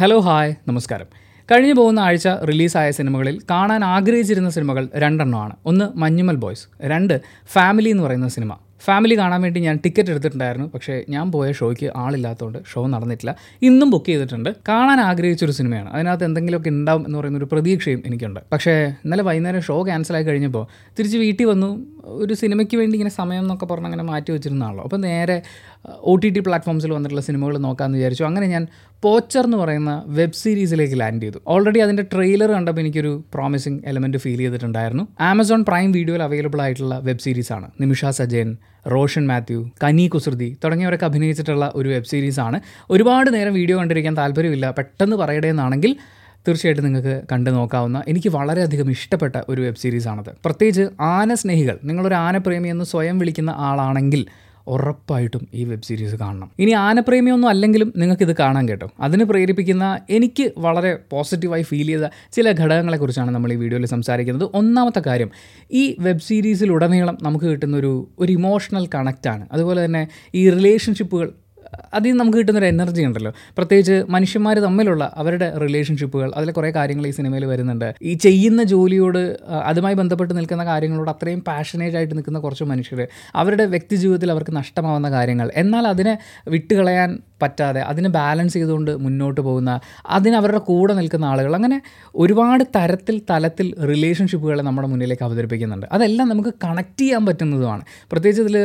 Hello hi നമസ്കാരം. കഴിഞ്ഞു പോകുന്ന ആഴ്ച റിലീസായ സിനിമകളിൽ കാണാൻ ആഗ്രഹിച്ചിരുന്ന സിനിമകൾ രണ്ടെണ്ണമാണ്. ഒന്ന് മഞ്ഞുമൽ ബോയ്സ് രണ്ട് ഫാമിലി എന്ന് പറയുന്ന സിനിമ. ഫാമിലി കാണാൻ വേണ്ടി ഞാൻ ടിക്കറ്റ് എടുത്തിട്ടുണ്ടായിരുന്നു പക്ഷേ ഞാൻ പോയ ഷോയ്ക്ക് ആളില്ലാത്തതുകൊണ്ട് ഷോ നടന്നിട്ടില്ല. ഇന്നും ബുക്ക് ചെയ്തിട്ടുണ്ട്. കാണാൻ ആഗ്രഹിച്ചൊരു സിനിമയാണ്. അതിനകത്ത് എന്തെങ്കിലുമൊക്കെ ഉണ്ടാവും എന്ന് പറയുന്ന ഒരു പ്രതീക്ഷയും എനിക്കുണ്ട്. പക്ഷേ ഇന്നലെ വൈകുന്നേരം ഷോ ക്യാൻസലായി കഴിഞ്ഞപ്പോൾ തിരിച്ച് വീട്ടിൽ വന്നു. ഒരു സിനിമയ്ക്ക് വേണ്ടി ഇങ്ങനെ സമയം എന്നൊക്കെ പറഞ്ഞ് അങ്ങനെ മാറ്റി വെച്ചിരുന്നതാണല്ലോ അപ്പോൾ നേരെ ഒ ടി ടി പ്ലാറ്റ്ഫോംസിൽ വന്നിട്ടുള്ള സിനിമകൾ നോക്കാമെന്ന് വിചാരിച്ചു. അങ്ങനെ ഞാൻ പോച്ചർ എന്ന് പറയുന്ന വെബ് സീരീസിലേക്ക് ലാൻഡ് ചെയ്തു. ഓൾറെഡി അതിന്റെ ട്രെയിലർ കണ്ടപ്പോൾ എനിക്കൊരു പ്രോമിസിങ് എലമെന്റ് ഫീൽ ചെയ്തിട്ടുണ്ടായിരുന്നു. ആമസോൺ പ്രൈം വീഡിയോയിൽ അവൈലബിൾ ആയിട്ടുള്ള വെബ് സീരീസാണ് നിമിഷ സജയൻ റോഷൻ മാത്യു കനി കുസൃതി തുടങ്ങിയവരൊക്കെ അഭിനയിച്ചിട്ടുള്ള ഒരു വെബ് സീരീസാണ് ഒരുപാട് നേരം വീഡിയോ കണ്ടിരിക്കാൻ താല്പര്യമില്ല. പെട്ടെന്ന് പറയടേന്നാണെങ്കിൽ തീർച്ചയായിട്ടും നിങ്ങൾക്ക് കണ്ടു നോക്കാവുന്ന എനിക്ക് വളരെയധികം ഇഷ്ടപ്പെട്ട ഒരു വെബ് സീരീസാണത് പ്രത്യേകിച്ച് ആന സ്നേഹികൾ. നിങ്ങളൊരു ആനപ്രേമി എന്ന് സ്വയം വിളിക്കുന്ന ആളാണെങ്കിൽ ഉറപ്പായിട്ടും ഈ വെബ് സീരീസ് കാണണം. ഇനി ആനപ്രേമിയൊന്നും അല്ലെങ്കിലും നിങ്ങൾക്ക് ഇത് കാണാൻ കേട്ടോ. അതിന് പ്രേരിപ്പിക്കുന്ന എനിക്ക് വളരെ പോസിറ്റീവായി ഫീൽ ചെയ്ത ചില ഘടകങ്ങളെക്കുറിച്ചാണ് നമ്മൾ ഈ വീഡിയോയിൽ സംസാരിക്കുന്നത്. ഒന്നാമത്തെ കാര്യം ഈ വെബ് സീരീസിലുടനീളം നമുക്ക് കിട്ടുന്ന ഒരു ഒരു ഇമോഷണൽ കണക്റ്റാണ് അതുപോലെ തന്നെ ഈ റിലേഷൻഷിപ്പുകൾ അതിൽ നിന്ന് നമുക്ക് കിട്ടുന്നൊരു എനർജി ഉണ്ടല്ലോ. പ്രത്യേകിച്ച് മനുഷ്യന്മാർ തമ്മിലുള്ള അവരുടെ റിലേഷൻഷിപ്പുകൾ അതിലെ കുറേ കാര്യങ്ങൾ ഈ സിനിമയിൽ വരുന്നുണ്ട്. ഈ ചെയ്യുന്ന ജോലിയോട് അതുമായി ബന്ധപ്പെട്ട് നിൽക്കുന്ന കാര്യങ്ങളോട് അത്രയും പാഷനേറ്റ് ആയിട്ട് നിൽക്കുന്ന കുറച്ച് മനുഷ്യർ അവരുടെ വ്യക്തി ജീവിതത്തിൽ അവർക്ക് നഷ്ടമാവുന്ന കാര്യങ്ങൾ. എന്നാൽ അതിനെ വിട്ടുകളയാൻ പറ്റാതെ അതിനെ ബാലൻസ് ചെയ്തുകൊണ്ട് മുന്നോട്ട് പോകുന്ന അതിന് അവരുടെ കൂടെ നിൽക്കുന്ന ആളുകൾ അങ്ങനെ ഒരുപാട് തരത്തിൽ തലത്തിൽ റിലേഷൻഷിപ്പുകളെ നമ്മുടെ മുന്നിലേക്ക് അവതരിപ്പിക്കുന്നുണ്ട്. അതെല്ലാം നമുക്ക് കണക്ട് ചെയ്യാൻ പറ്റുന്നതുമാണ്. പ്രത്യേകിച്ച് ഇതിൽ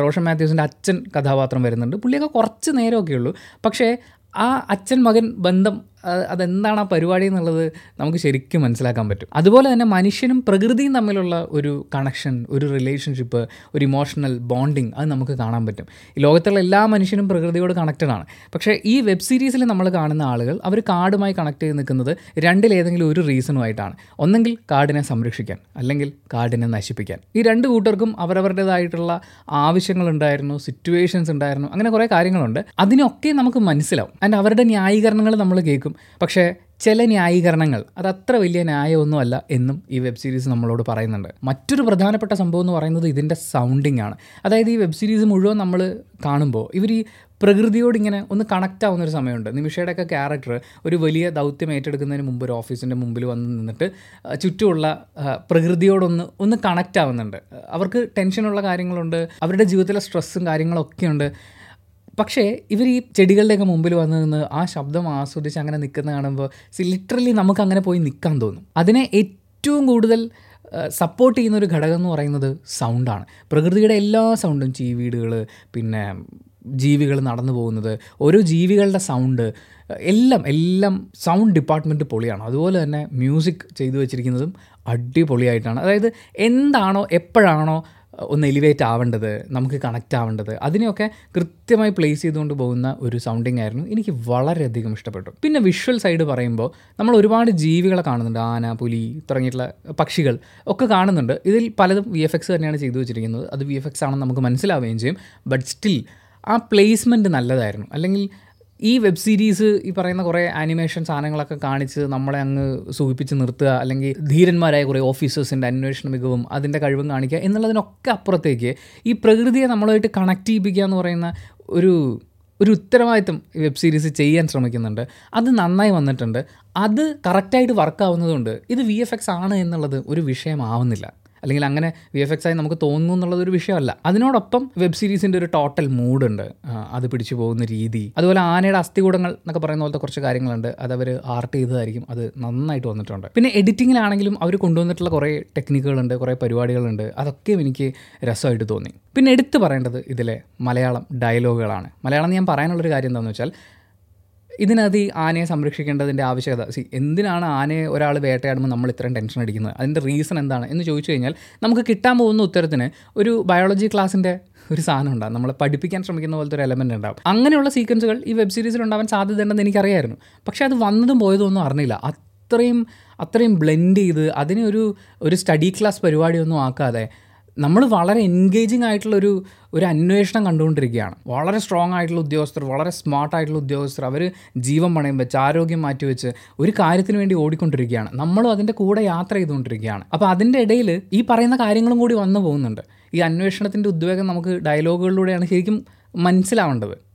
റോഷൻ മാത്യൂസിന്റെ അച്ഛൻ കഥാപാത്രം വരുന്നുണ്ട്. പുള്ളിയൊക്കെ കുറച്ച് നേരമൊക്കെ ഉള്ളൂ പക്ഷേ ആ അച്ഛൻ മകൻ ബന്ധം അതെന്താണ് ആ പരിപാടി എന്നുള്ളത് നമുക്ക് ശരിക്കും മനസ്സിലാക്കാൻ പറ്റും. അതുപോലെ തന്നെ മനുഷ്യനും പ്രകൃതിയും തമ്മിലുള്ള ഒരു കണക്ഷൻ ഒരു റിലേഷൻഷിപ്പ് ഒരു ഇമോഷണൽ ബോണ്ടിങ് അത് നമുക്ക് കാണാൻ പറ്റും. ഈ ലോകത്തുള്ള എല്ലാ മനുഷ്യനും പ്രകൃതിയോട് കണക്റ്റഡ് ആണ്. പക്ഷേ ഈ വെബ് സീരീസിൽ നമ്മൾ കാണുന്ന ആളുകൾ അവർ കാടുമായി കണക്ട് ചെയ്ത് നിൽക്കുന്നത് രണ്ടിലേതെങ്കിലും ഒരു റീസണുമായിട്ടാണ് ഒന്നെങ്കിൽ കാടിനെ സംരക്ഷിക്കാൻ അല്ലെങ്കിൽ കാടിനെ നശിപ്പിക്കാൻ. ഈ രണ്ട് കൂട്ടർക്കും അവരവരുടേതായിട്ടുള്ള ആവശ്യങ്ങളുണ്ടായിരുന്നു സിറ്റുവേഷൻസ് ഉണ്ടായിരുന്നു അങ്ങനെ കുറേ കാര്യങ്ങളുണ്ട്. അതിനൊക്കെ നമുക്ക് മനസ്സിലാവും. ആൻഡ് അവരുടെ ന്യായീകരണങ്ങൾ നമ്മൾ കേൾക്കും. പക്ഷേ ചില ന്യായീകരണങ്ങൾ അത് അത്ര വലിയ ന്യായമൊന്നുമല്ല എന്നും ഈ വെബ് സീരീസ് നമ്മളോട് പറയുന്നുണ്ട്. മറ്റൊരു പ്രധാനപ്പെട്ട സംഭവം എന്ന് പറയുന്നത് ഇതിന്റെ സൗണ്ടിങ് ആണ്. അതായത് ഈ വെബ് സീരീസ് മുഴുവൻ നമ്മൾ കാണുമ്പോൾ ഇവർ ഈ പ്രകൃതിയോട് ഇങ്ങനെ ഒന്ന് കണക്റ്റ് ആവുന്ന ഒരു സമയമുണ്ട്. നിമിഷയുടെയൊക്കെ ക്യാരക്ടർ ഒരു വലിയ ദൗത്യം ഏറ്റെടുക്കുന്നതിന് മുമ്പ് ഒരു ഓഫീസിന്റെ മുമ്പിൽ വന്ന് നിന്നിട്ട് ചുറ്റുമുള്ള പ്രകൃതിയോടൊന്ന് ഒന്ന് കണക്റ്റ് ആവുന്നുണ്ട്. അവർക്ക് ടെൻഷനുള്ള കാര്യങ്ങളുണ്ട്. അവരുടെ ജീവിതത്തിലെ സ്ട്രെസ്സും കാര്യങ്ങളൊക്കെ ഉണ്ട് പക്ഷേ ഇവർ ഈ ചെടികളുടെയൊക്കെ മുമ്പിൽ വന്ന് നിന്ന് ആ ശബ്ദം ആസ്വദിച്ച് അങ്ങനെ നിൽക്കുന്ന കാണുമ്പോൾ ലിറ്ററലി നമുക്ക് അങ്ങനെ പോയി നിൽക്കാൻ തോന്നും. അതിനെ ഏറ്റവും കൂടുതൽ സപ്പോർട്ട് ചെയ്യുന്ന ഒരു ഘടകം എന്ന് പറയുന്നത് സൗണ്ടാണ്. പ്രകൃതിയുടെ എല്ലാ സൗണ്ടും ചീവീടുകൾ പിന്നെ ജീവികൾ നടന്നു പോകുന്നത് ഓരോ ജീവികളുടെ സൗണ്ട് എല്ലാം എല്ലാം സൗണ്ട് ഡിപ്പാർട്ട്മെന്റ് പൊളിയാണ്. അതുപോലെ തന്നെ മ്യൂസിക് ചെയ്തു വെച്ചിരിക്കുന്നതും അടിപൊളിയായിട്ടാണ്. അതായത് എന്താണോ എപ്പോഴാണോ ഒന്ന് എലിവേറ്റ് ആവേണ്ടത് നമുക്ക് കണക്റ്റ് ആവേണ്ടത് അതിനെയൊക്കെ കൃത്യമായി പ്ലേസ് ചെയ്തുകൊണ്ട് പോകുന്ന ഒരു സൗണ്ടിങ് ആയിരുന്നു എനിക്ക് വളരെയധികം ഇഷ്ടപ്പെട്ടു. പിന്നെ വിഷ്വൽ സൈഡ് പറയുമ്പോൾ നമ്മൾ ഒരുപാട് ജീവികളെ കാണുന്നുണ്ട് ആന പുലി തുടങ്ങിയിട്ടുള്ള പക്ഷികൾ ഒക്കെ കാണുന്നുണ്ട്. ഇതിൽ പലതും വി എഫ് എക്സ് തന്നെയാണ് ചെയ്തു വെച്ചിരിക്കുന്നത്. അത് വി എഫ് എക്സ് ആണെന്ന് നമുക്ക് മനസ്സിലാവുകയും ചെയ്യും. ബട്ട് സ്റ്റിൽ ആ പ്ലേസ്മെന്റ് നല്ലതായിരുന്നു. അല്ലെങ്കിൽ ഈ വെബ് സീരീസ് ഈ പറയുന്ന കുറേ ആനിമേഷൻ സാധനങ്ങളൊക്കെ കാണിച്ച് നമ്മളെ അങ്ങ് സൂചിപ്പിച്ച് നിർത്തുക അല്ലെങ്കിൽ ധീരന്മാരായ കുറേ ഓഫീസേഴ്സിന്റെ അന്വേഷണ മികവും അതിന്റെ കഴിവും കാണിക്കുക എന്നുള്ളതിനൊക്കെ അപ്പുറത്തേക്ക് ഈ പ്രകൃതിയെ നമ്മളുമായിട്ട് കണക്ട് ചെയ്യിപ്പിക്കുക എന്ന് പറയുന്ന ഒരു ഒരു ഉത്തരവാദിത്തം വെബ് സീരീസ് ചെയ്യാൻ ശ്രമിക്കുന്നുണ്ട്. അത് നന്നായി വന്നിട്ടുണ്ട്. അത് കറക്റ്റായിട്ട് വർക്കാവുന്നതുകൊണ്ട് ഇത് വി എഫ് എക്സ് ആണ് എന്നുള്ളത് ഒരു വിഷയമാവുന്നില്ല. അല്ലെങ്കിൽ അങ്ങനെ വി എഫ് എക്സ് ആയി നമുക്ക് തോന്നുന്നു എന്നുള്ളതൊരു വിഷയമല്ല. അതിനോടൊപ്പം വെബ് സീരീസിന്റെ ഒരു ടോട്ടൽ മൂഡുണ്ട് അത് പിടിച്ചു പോകുന്ന രീതി. അതുപോലെ ആനയുടെ അസ്ഥികൂടങ്ങൾ എന്നൊക്കെ പറയുന്ന പോലത്തെ കുറച്ച് കാര്യങ്ങളുണ്ട്. അത് അവർ ആർട്ട് ചെയ്തതായിരിക്കും. അത് നന്നായിട്ട് വന്നിട്ടുണ്ട്. പിന്നെ എഡിറ്റിങ്ങിലാണെങ്കിലും അവർ കൊണ്ടുവന്നിട്ടുള്ള കുറേ ടെക്നിക്കുകളുണ്ട് കുറേ പരിപാടികളുണ്ട്. അതൊക്കെയും എനിക്ക് രസമായിട്ട് തോന്നി. പിന്നെ എടുത്തു പറയേണ്ടത് ഇതിലെ മലയാളം ഡയലോഗുകളാണ് മലയാളം ഞാൻ പറയാനുള്ളൊരു കാര്യം എന്താണെന്ന് വെച്ചാൽ ഇതിനകത്ത് ഈ ആനയെ സംരക്ഷിക്കേണ്ടതിന്റെ ആവശ്യകത. സി എന്തിനാണ് ആനയെ ഒരാൾ വേട്ടയാടുമ്പോൾ നമ്മൾ ഇത്രയും ടെൻഷൻ അടിക്കുന്നത്? അതിന്റെ റീസൺ എന്താണ്? എന്ന് ചോദിച്ചു കഴിഞ്ഞാൽ നമുക്ക് കിട്ടാൻ പോകുന്ന ഉത്തരത്തിന് ഒരു ബയോളജി ക്ലാസ്സിന്റെ ഒരു സാധനം ഉണ്ടാകും നമ്മളെ പഠിപ്പിക്കാൻ ശ്രമിക്കുന്ന പോലത്തെ ഒരു എലമെന്റ് ഉണ്ടാകും അങ്ങനെയുള്ള സീക്വൻസുകൾ ഈ വെബ് സീരീസിൽ ഉണ്ടാവാൻ സാധ്യതയുണ്ടെന്ന് എനിക്കറിയായിരുന്നു. പക്ഷേ അത് വന്നതും പോയതും ഒന്നും അറിഞ്ഞില്ല. അത്രയും അത്രയും ബ്ലെൻഡ് ചെയ്ത് അതിനെ ഒരു ഒരു സ്റ്റഡി ക്ലാസ് പരിപാടിയൊന്നും ആക്കാതെ നമ്മൾ വളരെ എൻഗേജിങ് ആയിട്ടുള്ളൊരു ഒരു അന്വേഷണം കണ്ടുകൊണ്ടിരിക്കുകയാണ്. വളരെ സ്ട്രോങ് ആയിട്ടുള്ള ഉദ്യോഗസ്ഥർ വളരെ സ്മാർട്ട് ആയിട്ടുള്ള ഉദ്യോഗസ്ഥർ അവർ ജീവൻ പണയം വെച്ച് ആരോഗ്യം മാറ്റി വെച്ച് ഒരു കാര്യത്തിന് വേണ്ടി ഓടിക്കൊണ്ടിരിക്കുകയാണ്. നമ്മളും അതിന്റെ കൂടെ യാത്ര ചെയ്തുകൊണ്ടിരിക്കുകയാണ്. അപ്പോൾ അതിന്റെ ഇടയിൽ ഈ പറയുന്ന കാര്യങ്ങളും കൂടി വന്നു പോകുന്നുണ്ട്. ഈ അന്വേഷണത്തിന്റെ ഉദ്വേഗം നമുക്ക് ഡയലോഗുകളിലൂടെയാണ് ശരിക്കും മനസ്സിലാവേണ്ടത്.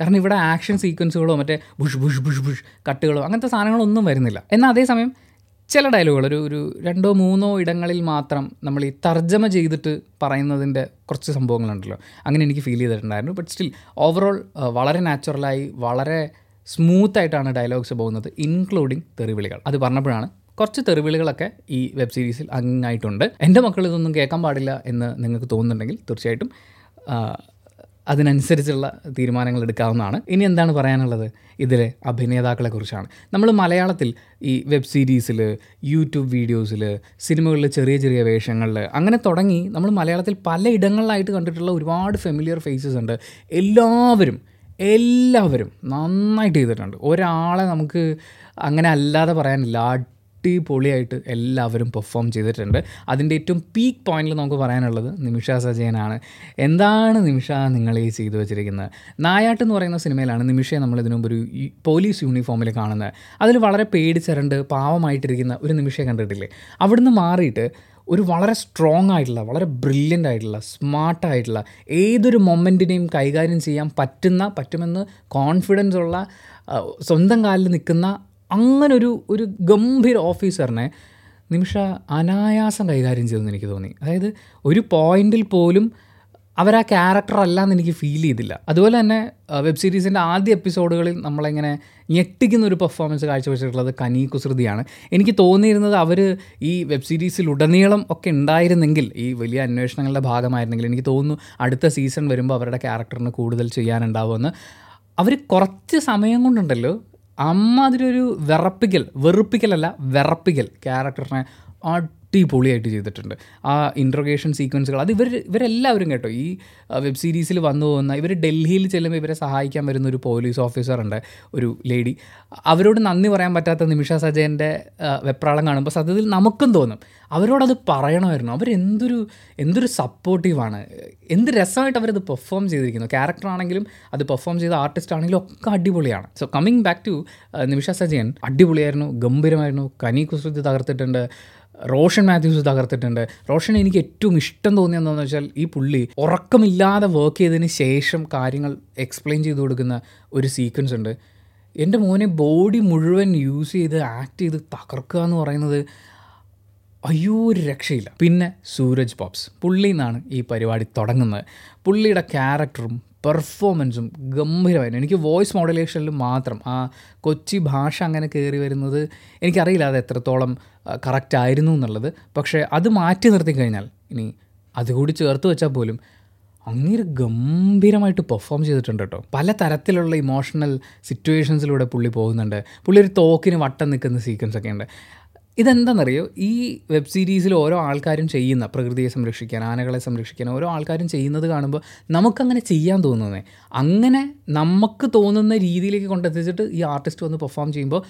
കാരണം ഇവിടെ ആക്ഷൻ സീക്വൻസുകളോ മറ്റേ ബുഷ് ബുഷ് ബുഷ് ബുഷ് കട്ടുകളോ അങ്ങനത്തെ സാധനങ്ങളൊന്നും വരുന്നില്ല. എന്നാൽ അതേസമയം ചില ഡയലോഗുകൾ ഒരു ഒരു രണ്ടോ മൂന്നോ ഇടങ്ങളിൽ മാത്രം നമ്മൾ ഈ തർജമ ചെയ്തിട്ട് പറയുന്നതിന്റെ കുറച്ച് സംഭവങ്ങളുണ്ടല്ലോ. അങ്ങനെ എനിക്ക് ഫീൽ ചെയ്തിട്ടുണ്ടായിരുന്നു. ബട്ട് സ്റ്റിൽ ഓവറോൾ വളരെ നാച്ചുറലായി വളരെ സ്മൂത്തായിട്ടാണ് ഡയലോഗ്സ് പോകുന്നത് ഇൻക്ലൂഡിങ് തെറിവിളികൾ. അത് പറഞ്ഞപ്പോഴാണ് കുറച്ച് തെറിവിളികളൊക്കെ ഈ വെബ് സീരീസിൽ അങ്ങായിട്ടുണ്ട്. എന്റെ മക്കൾ ഇതൊന്നും കേൾക്കാൻ പാടില്ല എന്ന് നിങ്ങൾക്ക് തോന്നുന്നുണ്ടെങ്കിൽ തീർച്ചയായിട്ടും അതിനനുസരിച്ചുള്ള തീരുമാനങ്ങൾ എടുക്കാവുന്നതാണ്. ഇനി എന്താണ് പറയാനുള്ളത്? ഇതിലെ അഭിനേതാക്കളെ കുറിച്ചാണ് നമ്മൾ മലയാളത്തിൽ ഈ വെബ് സീരീസിൽ യൂട്യൂബ് വീഡിയോസിൽ സിനിമകളിൽ ചെറിയ ചെറിയ വേഷങ്ങളിൽ അങ്ങനെ തുടങ്ങി നമ്മൾ മലയാളത്തിൽ പല ഇടങ്ങളിലായിട്ട് കണ്ടിട്ടുള്ള ഒരുപാട് ഫെമിലിയർ ഫേസസ് ഉണ്ട്. എല്ലാവരും എല്ലാവരും നന്നായിട്ട് ചെയ്തിട്ടുണ്ട്. ഒരാളെ നമുക്ക് അങ്ങനെ അല്ലാതെ പറയാനില്ല. അടിപൊളിയായിട്ട് എല്ലാവരും പെർഫോം ചെയ്തിട്ടുണ്ട്. അതിന്റെ ഏറ്റവും പീക്ക് പോയിന്റിൽ നമുക്ക് പറയാനുള്ളത് നിമിഷ സജയനാണ്. എന്താണ് നിമിഷ നിങ്ങൾ ഈ ചെയ്തു വെച്ചിരിക്കുന്നത്? നായാട്ട് എന്ന് പറയുന്ന സിനിമയിലാണ് നിമിഷയെ നമ്മൾ ഇതിനു ഒരു പോലീസ് യൂണിഫോമിൽ കാണുന്നത്. അതിൽ വളരെ പേടിച്ചരണ്ട് പാവമായിട്ടിരിക്കുന്ന ഒരു നിമിഷയെ കണ്ടിട്ടില്ലേ? അവിടുന്ന് മാറിയിട്ട് ഒരു വളരെ സ്ട്രോങ് ആയിട്ടുള്ള വളരെ ബ്രില്യന്റ് ആയിട്ടുള്ള സ്മാർട്ടായിട്ടുള്ള ഏതൊരു മൊമെന്റിനെയും കൈകാര്യം ചെയ്യാൻ പറ്റുന്ന പറ്റുമെന്ന് കോൺഫിഡൻസ് ഉള്ള സ്വന്തം കാലിൽ നിൽക്കുന്ന അങ്ങനൊരു ഒരു ഗംഭീര ഓഫീസറിനെ നിമിഷ അനായാസം കൈകാര്യം ചെയ്തെന്ന് എനിക്ക് തോന്നി. അതായത് ഒരു പോയിന്റിൽ പോലും അവരാ ക്യാരക്ടർ അല്ലാന്ന് എനിക്ക് ഫീൽ ചെയ്തില്ല. അതുപോലെ തന്നെ വെബ് സീരീസിന്റെ ആദ്യ എപ്പിസോഡുകളിൽ നമ്മളിങ്ങനെ ഞെട്ടിക്കുന്ന ഒരു പെർഫോമൻസ് കാഴ്ചവെച്ചിട്ടുള്ളത് കനി കുസൃതിയാണ്. എനിക്ക് തോന്നിയിരുന്നത് അവർ ഈ വെബ് സീരീസിലുടനീളം ഒക്കെ ഉണ്ടായിരുന്നെങ്കിൽ ഈ വലിയ അന്വേഷണങ്ങളുടെ ഭാഗമായിരുന്നെങ്കിൽ എനിക്ക് തോന്നുന്നു അടുത്ത സീസൺ വരുമ്പോൾ അവരുടെ ക്യാരക്ടറിന് കൂടുതൽ ചെയ്യാനുണ്ടാവുമെന്ന്. അവർ കുറച്ച് സമയം കൊണ്ടുണ്ടല്ലോ അമ്മാതിരി ഒരു വിറപ്പിക്കൽ വെറുപ്പിക്കലല്ല വിറപ്പിക്കൽ. ക്യാരക്ടറിനെ അടിപൊളിയായിട്ട് ചെയ്തിട്ടുണ്ട്. ആ ഇൻട്രോഗേഷൻ സീക്വൻസുകൾ അത് ഇവർ ഇവരെല്ലാവരും കേട്ടോ ഈ വെബ് സീരീസിൽ വന്നു പോകുന്ന ഇവർ ഡൽഹിയിൽ ചെല്ലുമ്പോൾ ഇവരെ സഹായിക്കാൻ വരുന്ന ഒരു പോലീസ് ഓഫീസറുണ്ട് ഒരു ലേഡി അവരോട് നന്ദി പറയാൻ പറ്റാത്ത നിമിഷ സജയന്റെ വെപ്രാളം കാണുമ്പോൾ സത്യത്തിൽ നമുക്കും തോന്നും. അവരോടത് പറയണമായിരുന്നു. അവരെന്തൊരു എന്തൊരു സപ്പോർട്ടീവാണ് എന്ത് രസമായിട്ട് അവരത് പെർഫോം ചെയ്തിരിക്കുന്നു. ക്യാരക്ടർ ആണെങ്കിലും അത് പെർഫോം ചെയ്ത ആർട്ടിസ്റ്റ് ആണെങ്കിലും ഒക്കെ അടിപൊളിയാണ്. So coming back to Nimisha Sajayan അടിപൊളിയായിരുന്നു ഗംഭീരമായിരുന്നു. കനി കുസൃതി തകർത്തിട്ടുണ്ട്. റോഷൻ മാത്യൂസ് തകർത്തിട്ടുണ്ട്. റോഷൻ എനിക്ക് ഏറ്റവും ഇഷ്ടം തോന്നിയെന്താണെന്ന് വെച്ചാൽ ഈ പുള്ളി ഉറക്കമില്ലാതെ വർക്ക് ചെയ്തതിന് ശേഷം കാര്യങ്ങൾ എക്സ്പ്ലെയിൻ ചെയ്ത് കൊടുക്കുന്ന ഒരു സീക്വൻസ് ഉണ്ട്. എന്റെ മോനെ ബോഡി മുഴുവൻ യൂസ് ചെയ്ത് ആക്ട് ചെയ്ത് തകർക്കുക എന്ന് പറയുന്നത് അയ്യോ ഒരു രക്ഷയില്ല. പിന്നെ സൂരജ് പോപ്സ് പുള്ളി നിന്നാണ് ഈ പരിപാടി തുടങ്ങുന്നത്. പുള്ളിയുടെ ക്യാരക്ടറും പെർഫോമൻസും ഗംഭീരമായിരുന്നു. എനിക്ക് വോയിസ് മോഡുലേഷനിൽ മാത്രം ആ കൊച്ചി ഭാഷ അങ്ങനെ കയറി വരുന്നത് എനിക്കറിയില്ല അത് എത്രത്തോളം കറക്റ്റ് ആയിരുന്നു എന്നുള്ളത്. പക്ഷേ അത് മാറ്റി നിർത്തി കഴിഞ്ഞാൽ ഇനി അതുകൂടി ചേർത്ത് വെച്ചാൽ പോലും അങ്ങേര് ഗംഭീരമായിട്ട് പെർഫോം ചെയ്തിട്ടുണ്ട് കേട്ടോ. പല തരത്തിലുള്ള ഇമോഷണൽ സിറ്റുവേഷൻസിലൂടെ പുള്ളി പോകുന്നുണ്ട്. പുള്ളി ഒരു തോക്കിന് വട്ടം നിൽക്കുന്ന സീക്വൻസ് ഒക്കെ ഉണ്ട്. ഇതെന്താണെന്നറിയോ ഈ വെബ് സീരീസിൽ ഓരോ ആൾക്കാരും ചെയ്യുന്ന പ്രകൃതിയെ സംരക്ഷിക്കാൻ ആനകളെ സംരക്ഷിക്കാൻ ഓരോ ആൾക്കാരും ചെയ്യുന്നത് കാണുമ്പോൾ നമുക്കങ്ങനെ ചെയ്യാൻ തോന്നുന്നേ. അങ്ങനെ നമുക്ക് തോന്നുന്ന രീതിയിലേക്ക് കൊണ്ടെത്തിച്ചിട്ട് ഈ ആർട്ടിസ്റ്റ് വന്ന് പെർഫോം ചെയ്യുമ്പോൾ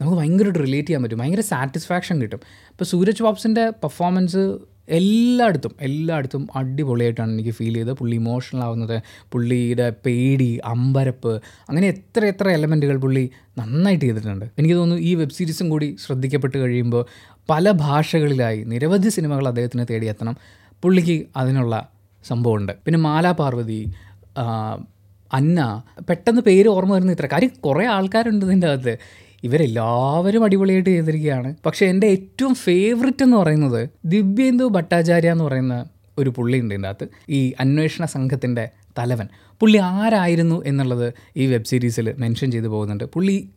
നമുക്ക് ഭയങ്കരമായിട്ട് റിലേറ്റ് ചെയ്യാൻ പറ്റും. ഭയങ്കര സാറ്റിസ്ഫാക്ഷൻ കിട്ടും. ഇപ്പോൾ സൂരജ് ബോബ്സിന്റെ പെർഫോമൻസ് എല്ലായിടത്തും എല്ലായിടത്തും അടിപൊളിയായിട്ടാണ് എനിക്ക് ഫീൽ ചെയ്തത്. പുള്ളി ഇമോഷണൽ ആവുന്നത് പുള്ളിയുടെ പേടി അമ്പരപ്പ് അങ്ങനെ എത്ര എത്ര എലമെന്റുകൾ പുള്ളി നന്നായിട്ട് ചെയ്തിട്ടുണ്ട്. എനിക്ക് തോന്നുന്നു ഈ വെബ് സീരീസും കൂടി ശ്രദ്ധിക്കപ്പെട്ട് കഴിയുമ്പോൾ പല ഭാഷകളിലായി നിരവധി സിനിമകൾ അദ്ദേഹത്തിന് തേടിയെത്തണം പുള്ളിക്ക് അതിനുള്ള സംഭവമുണ്ട്. പിന്നെ മാലാ പാർവതി അന്ന പെട്ടെന്ന് പേര് ഓർമ്മ വരുന്ന ഇത്ര. കാര്യം കുറേ ആൾക്കാരുണ്ട് ഇതിന്റെ അകത്ത്. ഇവരെല്ലാവരും അടിപൊളിയായിട്ട് ചെയ്തിരിക്കുകയാണ്. പക്ഷേ എന്റെ ഏറ്റവും ഫേവററ്റ് എന്ന് പറയുന്നത് ദിവ്യേന്ദു ഭട്ടാചാര്യ എന്ന് പറയുന്ന ഒരു പുള്ളിയുണ്ട് ഇതിന്റെ അകത്ത് ഈ അന്വേഷണ സംഘത്തിന്റെ തലവൻ. പുള്ളി ആരായിരുന്നു എന്നുള്ളത് ഈ വെബ് സീരീസിൽ മെൻഷൻ ചെയ്തു പോകുന്നുണ്ട്. പുള്ളി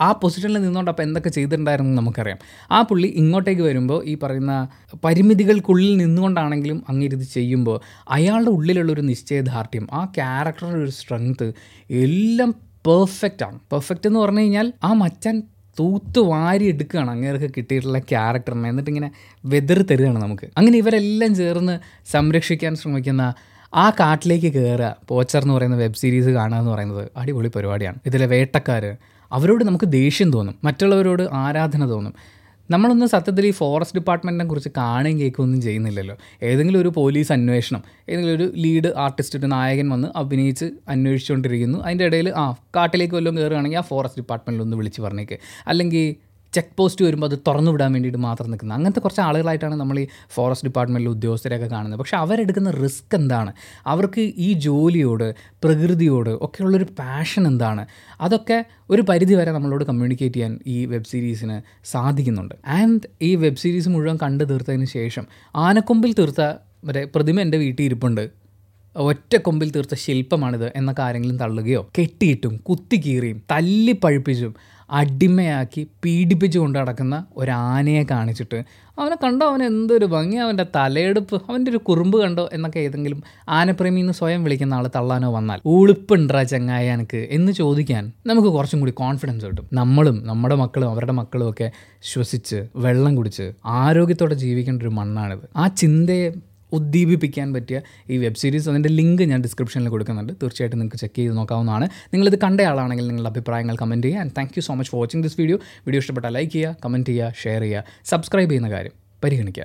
ആ പൊസിഷനിൽ നിന്നുകൊണ്ട് അപ്പോൾ എന്തൊക്കെ ചെയ്തിട്ടുണ്ടായിരുന്നു നമുക്കറിയാം. ആ പുള്ളി ഇങ്ങോട്ടേക്ക് വരുമ്പോൾ ഈ പറയുന്ന പരിമിതികൾക്കുള്ളിൽ നിന്നുകൊണ്ടാണെങ്കിലും അങ്ങിരുത് ചെയ്യുമ്പോൾ അയാളുടെ ഉള്ളിലുള്ളൊരു നിശ്ചയദാർഢ്യം ആ ക്യാരക്ടറുടെ ഒരു സ്ട്രെങ്ത് എല്ലാം പെർഫെക്റ്റ് ആണ്. പെർഫെക്റ്റ് എന്ന് പറഞ്ഞു കഴിഞ്ഞാൽ ആ മച്ചാൻ തൂത്ത് വാരി എടുക്കുകയാണ്. അങ്ങേർക്ക് കിട്ടിയിട്ടുള്ള ക്യാരക്ടറിനെ എന്നിട്ട് ഇങ്ങനെ വെതിർ തരികയാണ് നമുക്ക്. അങ്ങനെ ഇവരെല്ലാം ചേർന്ന് സംരക്ഷിക്കാൻ ശ്രമിക്കുന്ന ആ കാട്ടിലേക്ക് കയറുക പോച്ചർ എന്ന് പറയുന്ന വെബ് സീരീസ് കാണുക എന്ന് പറയുന്നത് അടിപൊളി പരിപാടിയാണ്. ഇതിലെ വേട്ടക്കാർ അവരോട് നമുക്ക് ദേഷ്യം തോന്നും. മറ്റുള്ളവരോട് ആരാധന തോന്നും. നമ്മളൊന്നും സത്യത്തിൽ ഈ ഫോറസ്റ്റ് ഡിപ്പാർട്ട്മെന്റിനെ കുറിച്ച് കാണുകയും കേൾക്കുകയൊന്നും ചെയ്യുന്നില്ലല്ലോ. ഏതെങ്കിലും ഒരു പോലീസ് അന്വേഷണം ഏതെങ്കിലും ഒരു ലീഡ് ആർട്ടിസ്റ്റ് ഒരു നായകൻ വന്ന് അഭിനയിച്ച് അന്വേഷിച്ചുകൊണ്ടിരിക്കുന്നു. അതിന്റെ ഇടയിൽ ആ കാട്ടിലേക്ക് വല്ലതും കയറുകയാണെങ്കിൽ ആ ഫോറസ്റ്റ് ഡിപ്പാർട്ട്മെന്റിൽ ഒന്ന് വിളിച്ച് പറഞ്ഞേക്ക്. അല്ലെങ്കിൽ ചെക്ക് പോസ്റ്റ് വരുമ്പോൾ അത് തുറന്നു വിടാൻ വേണ്ടിയിട്ട് മാത്രം നിൽക്കുന്നത്. അങ്ങനത്തെ കുറച്ച് ആളുകളായിട്ടാണ് നമ്മൾ ഈ ഫോറസ്റ്റ് ഡിപ്പാർട്ട്മെന്റിലെ ഉദ്യോഗസ്ഥരെയൊക്കെ കാണുന്നത്. പക്ഷേ അവരെടുക്കുന്ന റിസ്ക് എന്താണ്? അവർക്ക് ഈ ജോലിയോട് പ്രകൃതിയോട് ഒക്കെയുള്ളൊരു പാഷൻ എന്താണ്? അതൊക്കെ ഒരു പരിധി വരെ നമ്മളോട് കമ്മ്യൂണിക്കേറ്റ് ചെയ്യാൻ ഈ വെബ് സീരീസിന് സാധിക്കുന്നുണ്ട്. ആൻഡ് ഈ വെബ് സീരീസ് മുഴുവൻ കണ്ടു തീർത്തതിന് ശേഷം ആനക്കൊമ്പിൽ തീർത്ത മറ്റേ പ്രതിമ എന്റെ വീട്ടിൽ ഇരിപ്പുണ്ട്. ഒറ്റ കൊമ്പിൽ തീർത്ത ശില്പമാണിത് എന്നൊക്കെ ആരെങ്കിലും തള്ളുകയോ കെട്ടിയിട്ടും കുത്തിക്കീറിയും തല്ലിപ്പഴിപ്പിച്ചും അടിമയാക്കി പീഡിപ്പിച്ചു കൊണ്ട് നടക്കുന്ന ഒരു ആനയെ കാണിച്ചിട്ട് അവനെ കണ്ടോ? അവൻ എന്തൊരു ഭംഗി. അവന്റെ തലയെടുപ്പ് അവന്റെ ഒരു കുറുമ്പ് കണ്ടോ? എന്നൊക്കെ ഏതെങ്കിലും ആനപ്രേമി എന്ന് സ്വയം വിളിക്കുന്ന ആൾ തള്ളാനോ വന്നാൽ ഉളുപ്പുണ്ടാ ചങ്ങായ എനിക്ക് എന്ന് ചോദിക്കാൻ നമുക്ക് കുറച്ചും കൂടി കോൺഫിഡൻസ് കിട്ടും. നമ്മളും നമ്മുടെ മക്കളും അവരുടെ മക്കളും ഒക്കെ ശ്വസിച്ച് വെള്ളം കുടിച്ച് ആരോഗ്യത്തോടെ ജീവിക്കേണ്ട ഒരു മണ്ണാണിത്. ആ ചിന്തയെ ഉദ്ദീപിപ്പിക്കാൻ പറ്റിയ ഈ വെബ് സീരീസ് അതിന്റെ ലിങ്ക് ഞാൻ ഡിസ്ക്രിപ്ഷനിൽ കൊടുക്കുന്നുണ്ട്. തീർച്ചയായിട്ടും നിങ്ങൾക്ക് ചെക്ക് ചെയ്ത് നോക്കാവുന്നതാണ്. നിങ്ങളിത് കണ്ട ആളാണെങ്കിൽ നിങ്ങളുടെ അഭിപ്രായങ്ങൾ കമന്റ് ചെയ്യുക. And thank you so much for watching this video video ഇഷ്ടപ്പെട്ടാൽ ലൈക്ക് ചെയ്യുക കമന്റ് ചെയ്യുക ഷെയർ ചെയ്യുക സബ്സ്ക്രൈബ് ചെയ്യുന്ന കാര്യം പരിഗണിക്കുക.